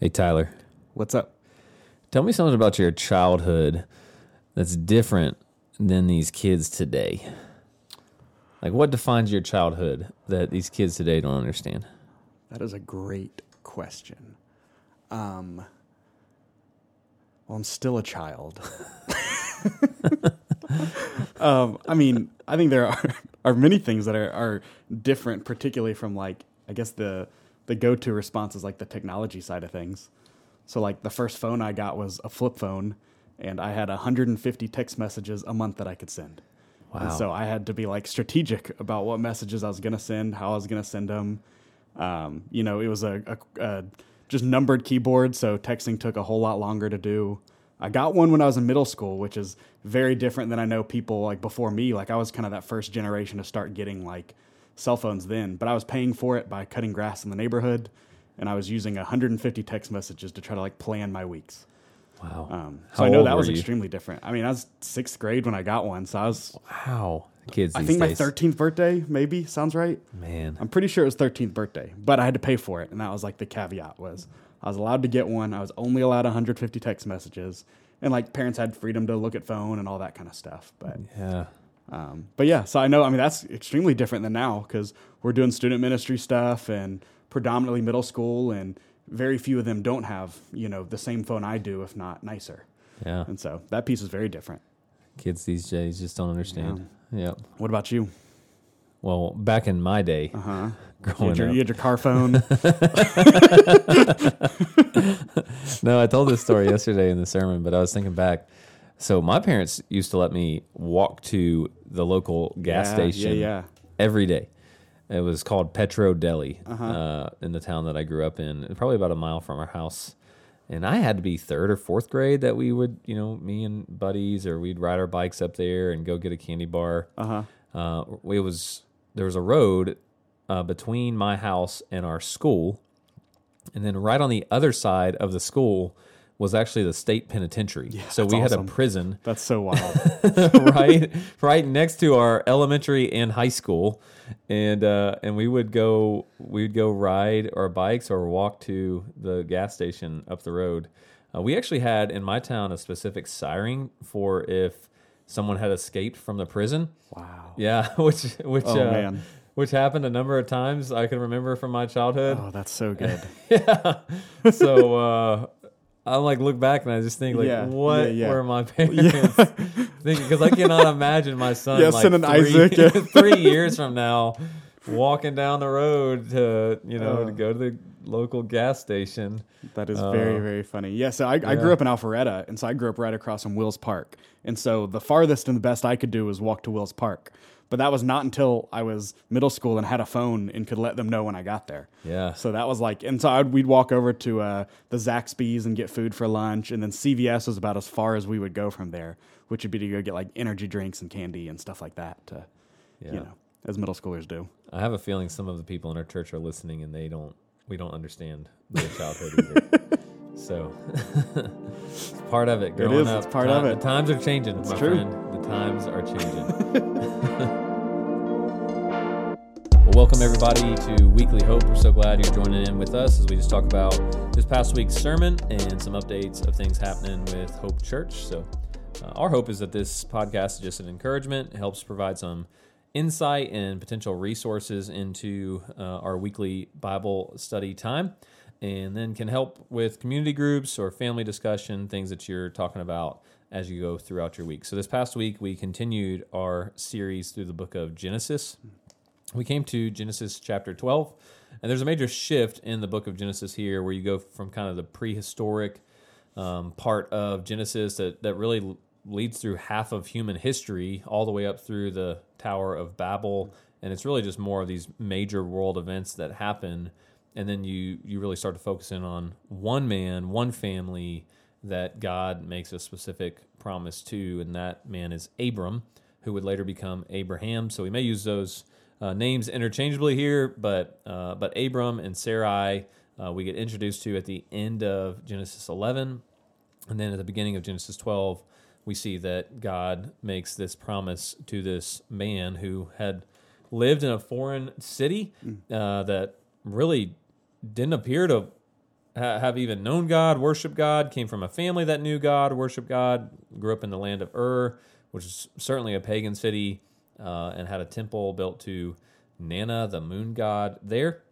Hey, Tyler, What's up? tell me something about your childhood that's different than these kids today. Like, what defines your childhood that these kids today don't understand? That is a great question. Um, well, I'm still a child. um, I mean, I think there are, are many things that are, are different, particularly from like I guess the the go to response is like the technology side of things. So like the first phone I got was a flip phone, and I had 150 text messages a month that I could send. And Wow. so I had to be like strategic about what messages I was going to send, how I was going to send them. Um, you know, it was a, a, a just numbered keyboard, so texting took a whole lot longer to do. I got one when I was in middle school, which is very different than I know people like before me. Like I was kind of that first generation to start getting like cell phones then, but I was paying for it by cutting grass in the neighborhood, and I was using 150 text messages to try to like plan my weeks. Wow. Um, How so I know that was you? extremely different. I mean, I was sixth grade when I got one, so I was Wow. Kids I think my 13th birthday, maybe sounds right. Man. I'm pretty sure it was 13th birthday, but I had to pay for it, and that was like the caveat was I was allowed to get one. I was only allowed 150 text messages, and like parents had freedom to look at phone and all that kind of stuff. But Yeah. Um, but yeah, so I know. I mean, that's extremely different than now because we're doing student ministry stuff and predominantly middle school, and very few of them don't have you know the same phone I do, if not nicer. Yeah. And so that piece is very different. Kids these days just don't understand. Yep. What about you? Well, back in my day, Uh huh. You, growing had your- up, you had your car phone. no, I told this story yesterday in the sermon, but I was thinking back. So my parents used to let me walk to the local gas Yeah, station Yeah, yeah. every day. It was called Petro Deli Uh-huh. uh, in the town that I grew up in, probably about a mile from our house. And I had to be third or fourth grade that we would, you know, me and buddies, or we'd ride our bikes up there and go get a candy bar. Uh huh. Uh, it was there was a road uh, between my house and our school, and then right on the other side of the school was actually the state penitentiary. so that's we had a prison That's so wild. right right next to our elementary and high school, and uh, and we would go we would go ride our bikes or walk to the gas station up the road. Uh, we actually had in my town a specific siren for if someone had escaped from the prison. wow. Yeah, which which Oh, uh, man. which happened a number of times I can remember from my childhood. Oh, that's so good. Yeah. so uh, I like look back and I just think like, Yeah, what yeah, yeah. were my parents thinking? Because I cannot imagine my son Yeah, like sending three, Isaac, yeah. three years from now walking down the road to you know to go to the local gas station. That is very, Uh, very funny. Yeah, so I, I grew up in Alpharetta, and so I grew up right across from Wills Park. And so the farthest and the best I could do was walk to Wills Park. But that was not until I was middle school and had a phone and could let them know when I got there. Yeah. So that was like, and so I'd, we'd walk over to uh, the Zaxby's and get food for lunch, and then CVS was about as far as we would go from there, which would be to go get like energy drinks and candy and stuff like that. To, Yeah. you know, as middle schoolers do. I have a feeling some of the people in our church are listening and they don't we don't understand their childhood either. so it's part of it. Growing is, up, it's part of it. The times are changing, It's my true. friend. The times are changing. Well, welcome everybody to Weekly Hope. We're so glad you're joining in with us as we just talk about this past week's sermon and some updates of things happening with Hope Church. So, uh, our hope is that this podcast is just an encouragement, helps provide some insight and potential resources into uh, our weekly Bible study time, and then can help with community groups or family discussion, things that you're talking about as you go throughout your week. So, this past week, we continued our series through the book of Genesis. We came to Genesis chapter 12, and there's a major shift in the book of Genesis here where you go from kind of the prehistoric um, part of Genesis that, that really leads through half of human history all the way up through the Tower of Babel. And it's really just more of these major world events that happen. And then you, you really start to focus in on one man, one family that God makes a specific promise to. And that man is Abram, who would later become Abraham. So we may use those uh, names interchangeably here, but uh, but Abram and Sarai uh, we get introduced to at the end of Genesis 11, and then at the beginning of Genesis 12, we see that God makes this promise to this man who had lived in a foreign city uh, that really didn't appear to ha- have even known God, worship God, came from a family that knew God, worship God, grew up in the land of Ur, which is certainly a pagan city, uh, and had a temple built to Nanna, the moon god, there.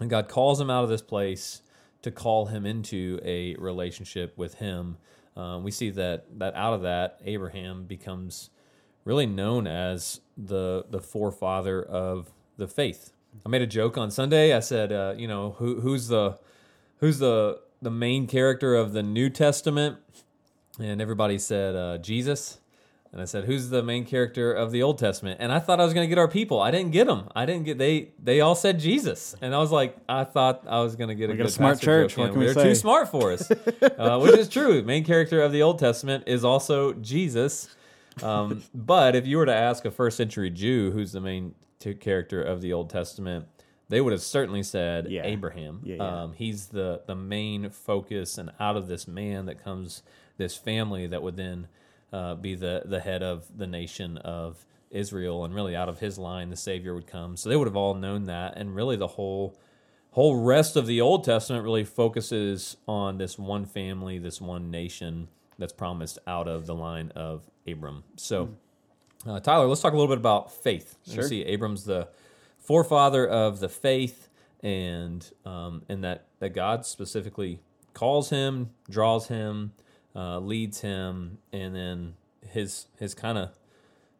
And God calls him out of this place to call him into a relationship with him. Um, we see that that out of that, Abraham becomes really known as the the forefather of the faith. I made a joke on Sunday. I said, uh, you know, who, who's the who's the the main character of the New Testament? And everybody said uh, Jesus. And I said, "Who's the main character of the Old Testament?" And I thought I was going to get our people. I didn't get them. I didn't get they. They all said Jesus, and I was like, I thought I was going to get We a got a smart church. joke What can we They're say? too smart for us, uh, which is true. Main character of the Old Testament is also Jesus. Um, but if you were to ask a first century Jew who's the main t- character of the Old Testament, they would have certainly said Yeah. Abraham. Yeah, yeah. Um, he's the the main focus, and out of this man that comes this family that would then uh, be the the head of the nation of Israel, and really out of his line the Savior would come. So they would have all known that, and really the whole whole rest of the Old Testament really focuses on this one family, this one nation that's promised out of the line of Abram. So, uh, Tyler, let's talk a little bit about faith. You see, Abram's the forefather of the faith, and um, and that that God specifically calls him, draws him, uh, leads him, and then his his kind of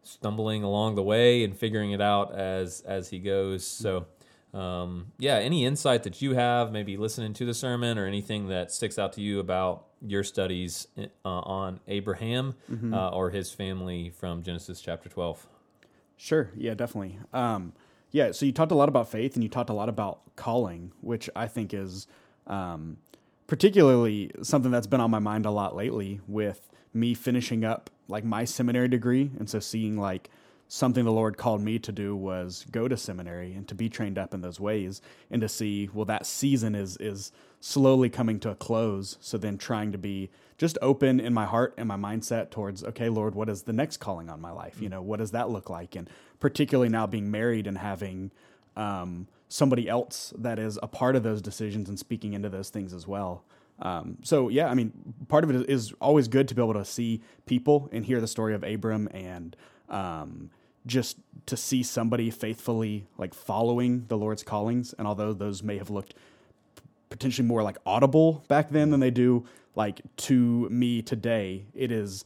stumbling along the way and figuring it out as as he goes. So, um, yeah, any insight that you have, maybe listening to the sermon or anything that sticks out to you about your studies uh, on Abraham uh, or his family from Genesis chapter twelve. Sure. Yeah, definitely. Um, yeah. So you talked a lot about faith and you talked a lot about calling, which I think is um, particularly something that's been on my mind a lot lately with me finishing up like my seminary degree. And so seeing like something the Lord called me to do was go to seminary and to be trained up in those ways and to see, well, that season is, is slowly coming to a close. So then trying to be just open in my heart and my mindset towards, okay, Lord, what is the next calling on my life? You know, what does that look like? And particularly now being married and having um, somebody else that is a part of those decisions and speaking into those things as well. Um, so yeah, I mean, part of it is, is always good to be able to see people and hear the story of Abram and um, just to see somebody faithfully like following the Lord's callings. And although those may have looked potentially more like audible back then than they do like to me today, it is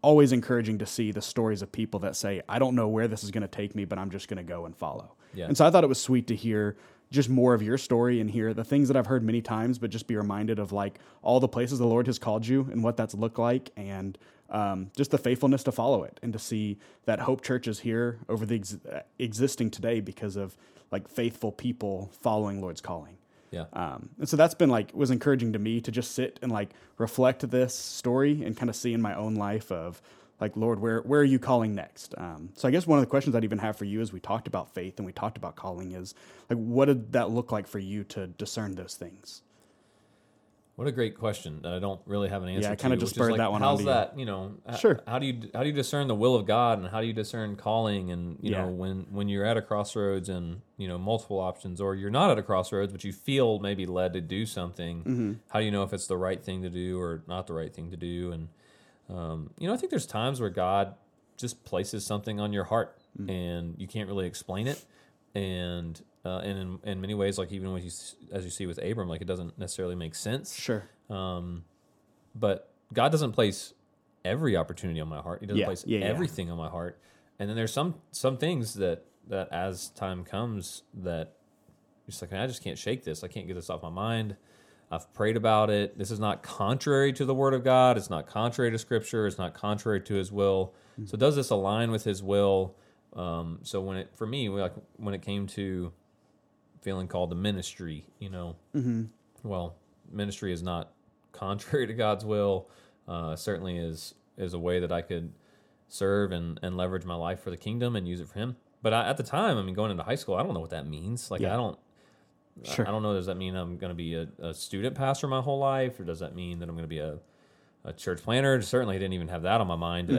always encouraging to see the stories of people that say, I don't know where this is going to take me, but I'm just going to go and follow. Yeah. And so I thought it was sweet to hear just more of your story and hear the things that I've heard many times, but just be reminded of like all the places the Lord has called you and what that's looked like and um, just the faithfulness to follow it and to see that Hope Church is here over the ex- existing today because of like faithful people following Lord's calling. Yeah. Um, and so that's been like was encouraging to me to just sit and like reflect this story and kind of see in my own life of like Lord, where where are you calling next? Um, so I guess one of the questions I'd even have for you as we talked about faith and we talked about calling is like what did that look like for you to discern those things? What a great question that I don't really have an answer. To. Yeah, I kinda just which spurred like, that one How's you. that? You know, Sure. How do you how do you discern the will of God, and how do you discern calling? And you Yeah. know, when when you're at a crossroads and you know multiple options, or you're not at a crossroads, but you feel maybe led to do something. Mm-hmm. How do you know if it's the right thing to do or not the right thing to do? And um, you know, I think there's times where God just places something on your heart, Mm. and you can't really explain it. And uh, and in, in many ways, like even when you as you see with Abram, like it doesn't necessarily make sense. Sure. Um, but God doesn't place every opportunity on my heart. He doesn't Yeah, place yeah, yeah. everything on my heart. And then there's some some things that that as time comes that you're just like I just can't shake this. I can't get this off my mind. I've prayed about it. This is not contrary to the word of God. It's not contrary to scripture. It's not contrary to his will. So does this align with his will? Um, so when it for me, like when it came to feeling called to ministry, you know, well, ministry is not contrary to God's will. Uh, certainly is is a way that I could serve and, and leverage my life for the kingdom and use it for Him. But I, at the time, I mean, going into high school, I don't know what that means. Like, Yeah. I don't. Sure. I don't know. Does that mean I'm going to be a, a student pastor my whole life, or does that mean that I'm going to be a, a church planter? Certainly, I didn't even have that on my mind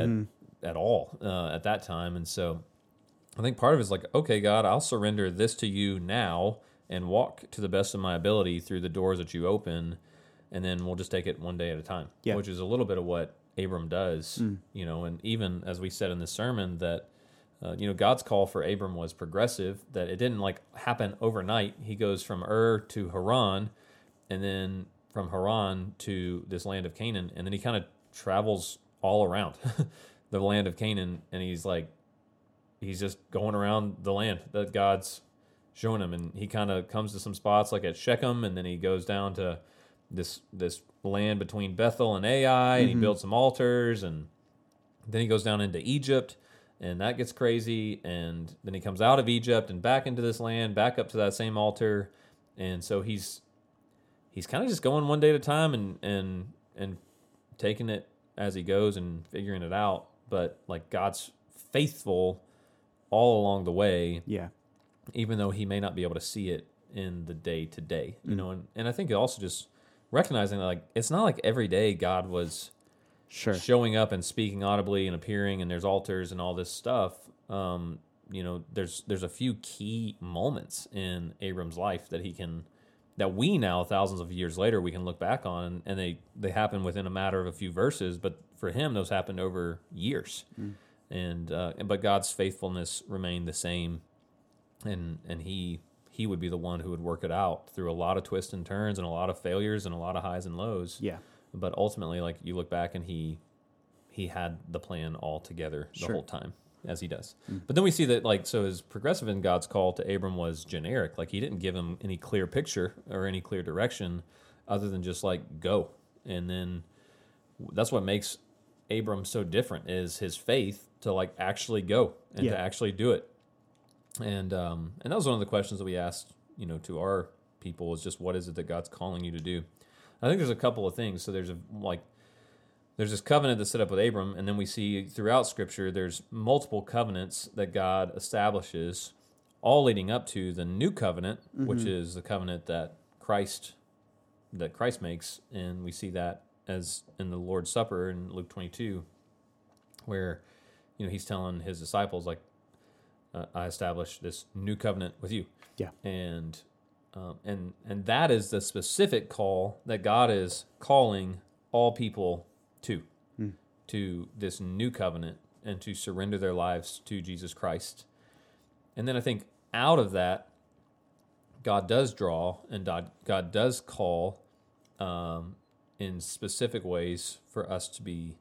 at, at all uh, at that time. And so, I think part of it is like, okay, God, I'll surrender this to you now, and walk to the best of my ability through the doors that you open, and then we'll just take it one day at a time. Yeah. Which is a little bit of what Abram does, you know, and even as we said in the sermon that. Uh, you know, God's call for Abram was progressive. That it didn't like happen overnight. He goes from Ur to Haran, and then from Haran to this land of Canaan, and then he kind of travels all around the land of Canaan, and he's like, he's just going around the land that God's showing him, and he kind of comes to some spots like at Shechem, and then he goes down to this this land between Bethel and Ai, and he mm-hmm. builds some altars, and then he goes down into Egypt, and that gets crazy, and then he comes out of Egypt and back into this land, back up to that same altar, and so he's he's kind of just going one day at a time and and and taking it as he goes and figuring it out. But like God's faithful all along the way, Yeah. even though he may not be able to see it in the day to day, you know. And, and I think also just recognizing that like it's not like every day God was Sure. showing up and speaking audibly and appearing and there's altars and all this stuff um, you know there's there's a few key moments in abram's life that he can that we now thousands of years later we can look back on and they they happen within a matter of a few verses but for him those happened over years and uh, but god's faithfulness remained the same. And and he he would be the one who would work it out through a lot of twists and turns and a lot of failures and a lot of highs and lows. Yeah. but ultimately like you look back and he he had the plan all together the Sure. whole time as he does. But then we see that like so his progressive in god's call to abram was generic. Like he didn't give him any clear picture or any clear direction other than just like go. And then that's what makes abram so different is his faith to like actually go and Yeah. to actually do it. And um and that was one of the questions that we asked you know to our people is just what is it that god's calling you to do? I think there's a couple of things. So there's a like there's this covenant that's set up with abram and then we see throughout scripture there's multiple covenants that god establishes all leading up to the new covenant which is the covenant that christ that christ makes. And we see that as in the lord's supper in luke 22 where you know he's telling his disciples like uh, I established this new covenant with you. Yeah. And um, and and that is the specific call that God is calling all people to to this new covenant and to surrender their lives to Jesus Christ. And then I think out of that, God does draw and God, God does call um, in specific ways for us to be,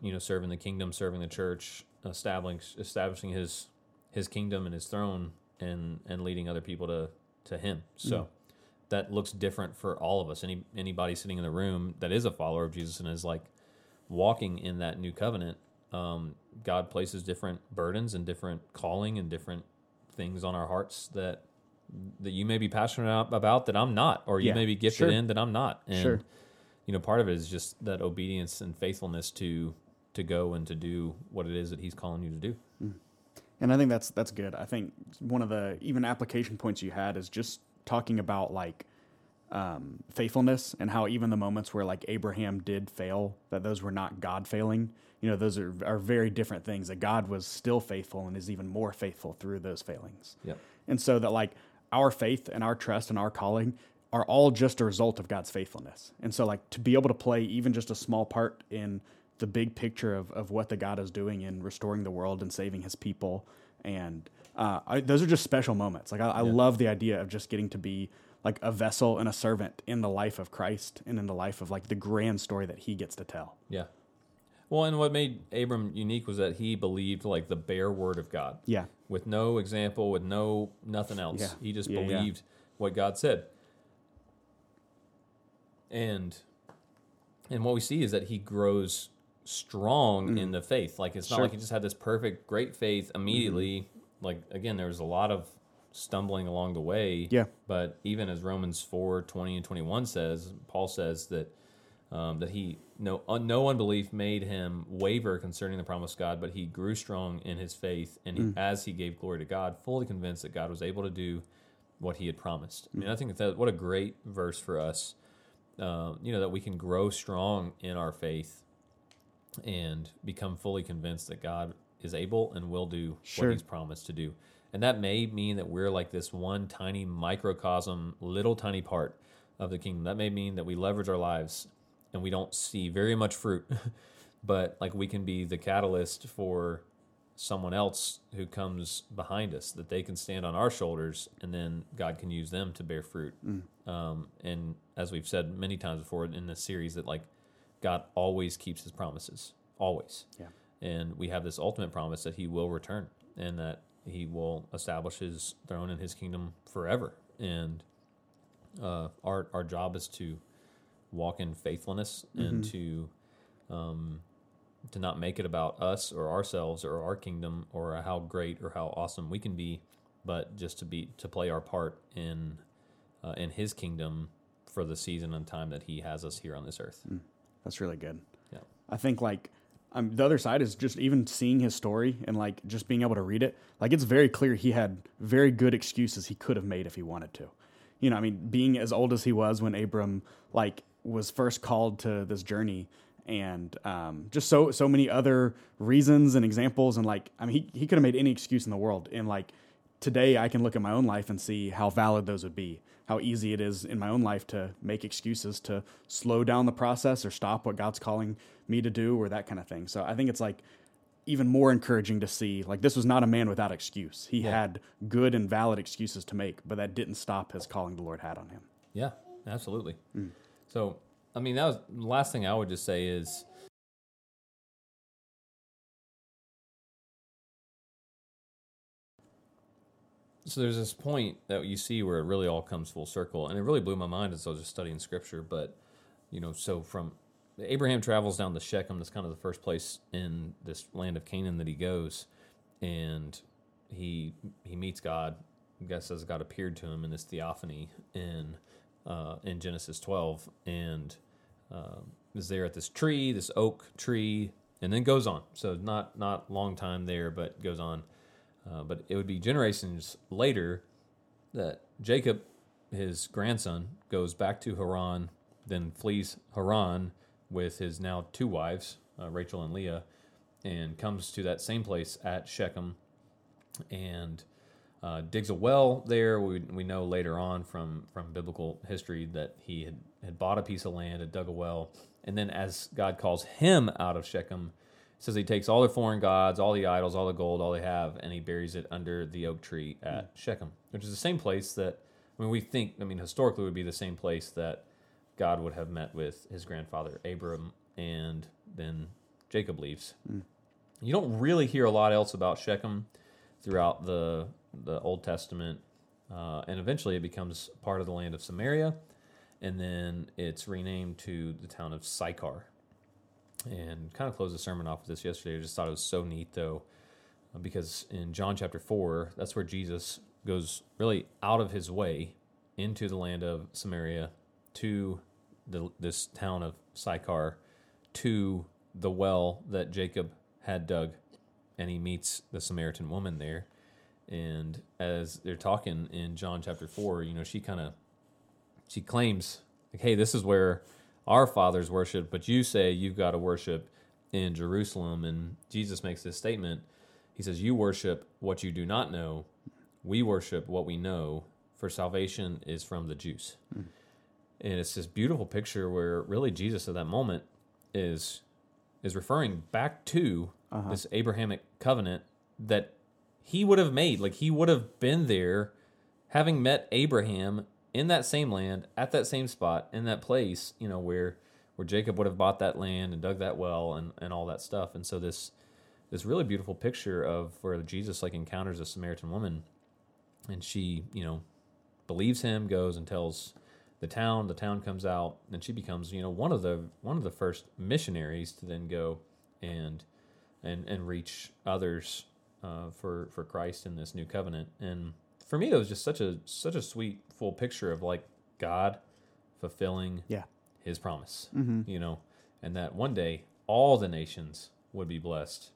you know, serving the kingdom, serving the church, establishing establishing His His kingdom and His throne, and and leading other people to to Him. So that looks different for all of us. Any anybody sitting in the room that is a follower of Jesus and is like walking in that new covenant, um, God places different burdens and different calling and different things on our hearts that that you may be passionate about that I'm not, or you Yeah, may be gifted sure. in that I'm not. And Sure. You know, part of it is just that obedience and faithfulness to to go and to do what it is that He's calling you to do. And I think that's that's good. I think one of the even application points you had is just talking about like um, faithfulness and how even the moments where like Abraham did fail, that those were not God failing. You know, those are are very different things. That God was still faithful and is even more faithful through those failings. Yep. And so that like our faith and our trust and our calling are all just a result of God's faithfulness. And so like to be able to play even just a small part in the big picture of, of what the God is doing in restoring the world and saving his people. And uh, I, those are just special moments. Like I, I love the idea of just getting to be like a vessel and a servant in the life of Christ and in the life of like the grand story that he gets to tell. Yeah. Well, and what made Abram unique was that he believed like the bare word of God. Yeah. With no example, with no nothing else. Yeah. He just Yeah, yeah. believed what God said. And and what we see is that he grows strong in the faith. Like it's not Mm. Sure. Mm-hmm. like he just had this perfect great faith immediately. Like again, there was a lot of stumbling along the way. Yeah. But even as Romans 4, 20 and 21 says, Paul says that um, that he no un, no unbelief made him waver concerning the promise of God, but he grew strong in his faith, and he, as he gave glory to God, fully convinced that God was able to do what he had promised. I mean, I think that what a great verse for us. Uh, you know that we can grow strong in our faith and become fully convinced that God is able and will do Sure. what He's promised to do. and that may mean that we're like this one tiny microcosm, little tiny part of the kingdom. That may mean that we leverage our lives and we don't see very much fruit, but like we can be the catalyst for someone else who comes behind us that they can stand on our shoulders and then God can use them to bear fruit. Um, and as we've said many times before in this series, that like God always keeps his promises, always. Yeah. And we have this ultimate promise that he will return and that he will establish his throne and his kingdom forever. And uh, our, our job is to walk in faithfulness and to um, to not make it about us or ourselves or our kingdom or how great or how awesome we can be, but just to be to play our part in uh, in His kingdom for the season and time that He has us here on this earth. That's really good. Yeah. I think like um, the other side is just even seeing his story and like just being able to read it. Like it's very clear he had very good excuses he could have made if he wanted to. You know, I mean, being as old as he was when Abram like was first called to this journey, and um, just so so many other reasons and examples, and like I mean, he he could have made any excuse in the world, and like today I can look at my own life and see how valid those would be. How easy it is in my own life to make excuses to slow down the process or stop what God's calling me to do or that kind of thing. So I think it's like even more encouraging to see like this was not a man without excuse. He had good and valid excuses to make, but that didn't stop his calling the Lord had on him. Yeah, absolutely. Mm. So, I mean, that was the last thing I would just say is so there's this point that you see where it really all comes full circle, and it really blew my mind as I was just studying scripture. But you know, so from Abraham travels down to Shechem, that's kind of the first place in this land of Canaan that he goes, and he he meets God. God says God appeared to him in this theophany in uh, in Genesis 12, and uh, is there at this tree, this oak tree, and then goes on. So not not long time there, but goes on. Uh, but it would be generations later that Jacob, his grandson, goes back to Haran, then flees Haran with his now two wives, uh, Rachel and Leah, and comes to that same place at Shechem and uh, digs a well there. We, we know later on from, from biblical history that he had, had bought a piece of land, had dug a well, and then as God calls him out of Shechem, says he takes all their foreign gods, all the idols, all the gold, all they have, and he buries it under the oak tree at Shechem, which is the same place that I mean we think I mean historically would be the same place that God would have met with his grandfather Abram, and then Jacob leaves. You don't really hear a lot else about Shechem throughout the the Old Testament, uh, and eventually it becomes part of the land of Samaria, and then it's renamed to the town of Sychar. And kind of closed the sermon off with this yesterday. I just thought it was so neat though, uh, because in John chapter four, that's where Jesus goes really out of his way into the land of Samaria to the, this town of Sychar to the well that Jacob had dug, and he meets the Samaritan woman there. And as they're talking in John chapter four, you know, she kind of she claims like, "Hey, this is where our fathers worship, but you say you've got to worship in Jerusalem." And Jesus makes this statement. He says, "You worship what you do not know; we worship what we know. For salvation is from the Jews." And it's this beautiful picture where really Jesus at that moment is is referring back to uh-huh. this Abrahamic covenant that he would have made. Like he would have been there, having met Abraham in that same land, at that same spot, in that place, you know, where where Jacob would have bought that land and dug that well and, and all that stuff. And so this this really beautiful picture of where Jesus like encounters a Samaritan woman and she, you know, believes him, goes and tells the town, the town comes out, and she becomes, you know, one of the one of the first missionaries to then go and and and reach others uh, for for Christ in this new covenant. And for me, that was just such a such a sweet full picture of like God fulfilling Yeah. His promise, you know, and that one day all the nations would be blessed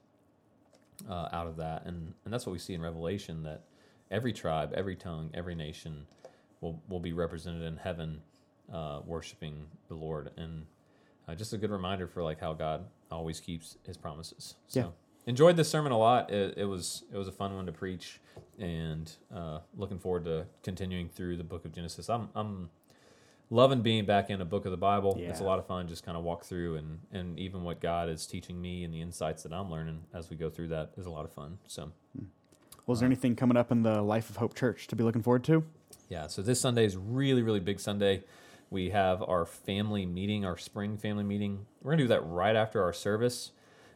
uh, out of that, and and that's what we see in Revelation that every tribe, every tongue, every nation will will be represented in heaven, uh, worshiping the Lord, and uh, just a good reminder for like how God always keeps His promises. So, Yeah. Enjoyed this sermon a lot. It, it was it was a fun one to preach, and uh, looking forward to continuing through the book of Genesis. I'm I'm loving being back in a book of the Bible. It's a lot of fun just kind of walk through and and even what God is teaching me and the insights that I'm learning as we go through that is a lot of fun. So Well, is there anything coming up in the Life of Hope Church to be looking forward to? yeah, so this Sunday is really really big Sunday. We have our family meeting, our spring family meeting. We're gonna do that right after our service.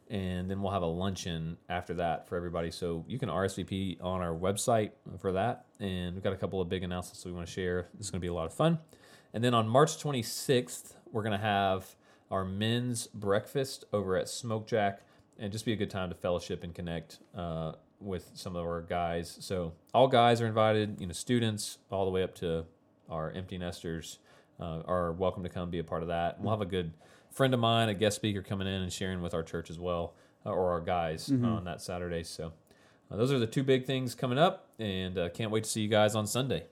And then we'll have a luncheon after that for everybody. So you can RSVP on our website for that. And we've got a couple of big announcements we want to share. This is going to be a lot of fun. And then on March 26th, we're going to have our men's breakfast over at Smoke Jack and just be a good time to fellowship and connect uh, with some of our guys. So all guys are invited, you know, students all the way up to our empty nesters uh, are welcome to come be a part of that. We'll have a good friend of mine, a guest speaker coming in and sharing with our church as well, uh, or our guys on that Saturday. So uh, those are the two big things coming up, and uh, can't wait to see you guys on Sunday.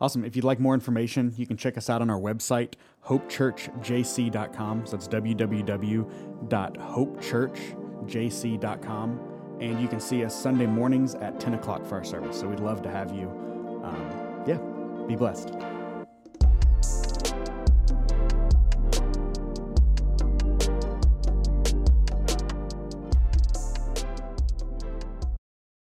Awesome. If you'd like more information, you can check us out on our website, hopechurchjc.com. So that's www.hopechurchjc.com. And you can see us Sunday mornings at 10 o'clock for our service. So we'd love to have you. Um, yeah, be blessed.